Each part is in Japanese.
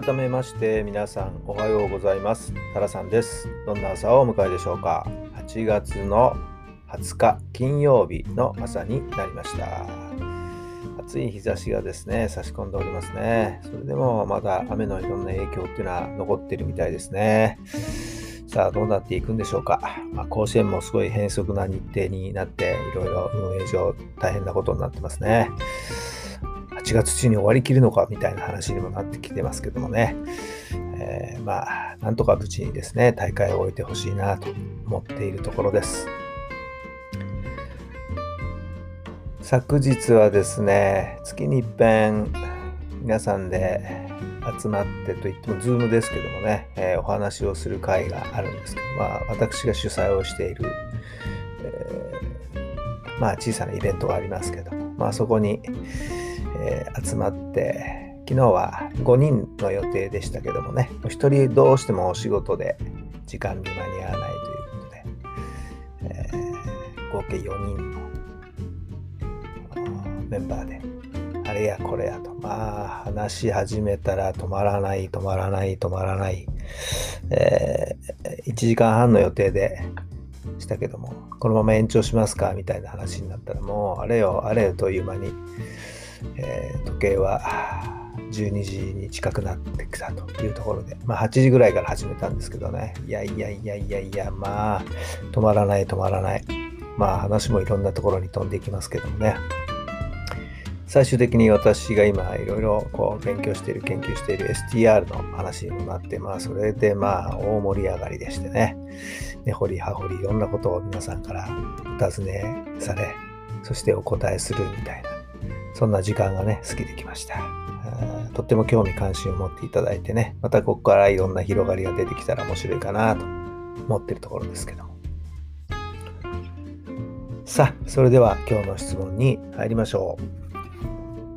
改めまして皆さんおはようございます。タラさんです。どんな朝をお迎えでしょうか。8月の20日金曜日の朝になりました。暑い日差しがですね差し込んでおりますね。それでもまだ雨のいろんな影響っていうのは残ってるみたいですね。さあどうなっていくんでしょうか、まあ、甲子園もすごい変則な日程になっていろいろ運営上大変なことになってますね。8月中に終わりきるのかみたいな話にもなってきてますけどもね、えー、まあ、なんとか無事にですね、大会を終えてほしいなと思っているところです。昨日はですね、月に一遍皆さんで集まってといっても、ズームですけどもね、えー、お話をする会があるんですけど、まあ、私が主催をしている、えー、まあ、小さなイベントがありますけど、まあ、そこに、えー、集まって昨日は5人の予定でしたけどもね1人どうしてもお仕事で時間に間に合わないということで、えー、合計4人のメンバーであれやこれやとまあ話し始めたら止まらない止まらない止まらない、えー、1時間半の予定でしたけどもこのまま延長しますかみたいな話になったらもうあれよあれよという間にえー、時計は12時に近くなってきたというところで、まあ、8時ぐらいから始めたんですけどね、いやいやいやいやいや、まあ、止まらない止まらない。まあ、話もいろんなところに飛んでいきますけどもね。最終的に私が今いろいろこう勉強している研究している STR の話にもなってまあそれでまあ大盛り上がりでしてね根掘り葉掘りいろんなことを皆さんからお尋ねされそしてお答えするみたいなそんな時間がね、過ぎてきました。とっても興味関心を持っていただいてね、またここからいろんな広がりが出てきたら面白いかなと思ってるところですけども。さあ、それでは今日の質問に入りましょう。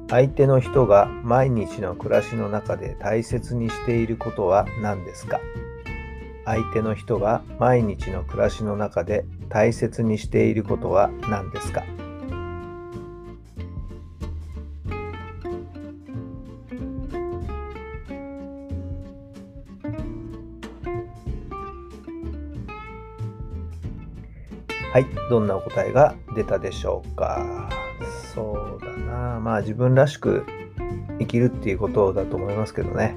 相手の人が毎日の暮らしの中で大切にしていることは何ですか？相手の人が毎日の暮らしの中で大切にしていることは何ですか？はい、どんなお答えが出たでしょうか？そうだな。まあ自分らしく生きるっていうことだと思いますけどね。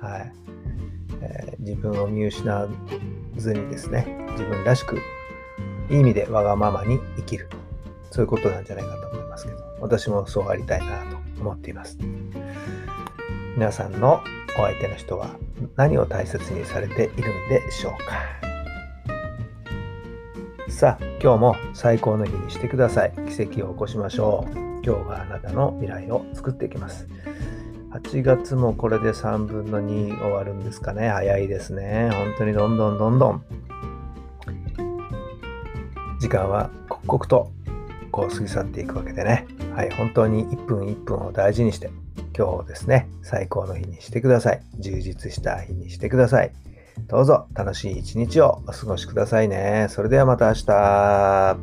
はい。えー、自分を見失わずにですね、自分らしく、いい意味でわがままに生きる。そういうことなんじゃないかと思いますけど、私もそうありたいなと思っています。皆さんのお相手の人は何を大切にされているんでしょうか？さあ、今日も最高の日にしてください。奇跡を起こしましょう。今日があなたの未来を作っていきます。8月もこれで3分の2終わるんですかね。早いですね。本当にどんどんどんどん。時間は刻々とこう過ぎ去っていくわけでね。はい、本当に1分1分を大事にして、今日をですね、最高の日にしてください。充実した日にしてください。どうぞ楽しい一日をお過ごしくださいね。それではまた明日。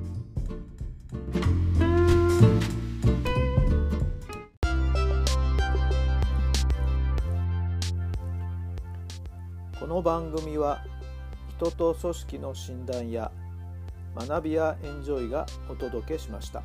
この番組は人と組織の診断や学びやエンジョイがお届けしました。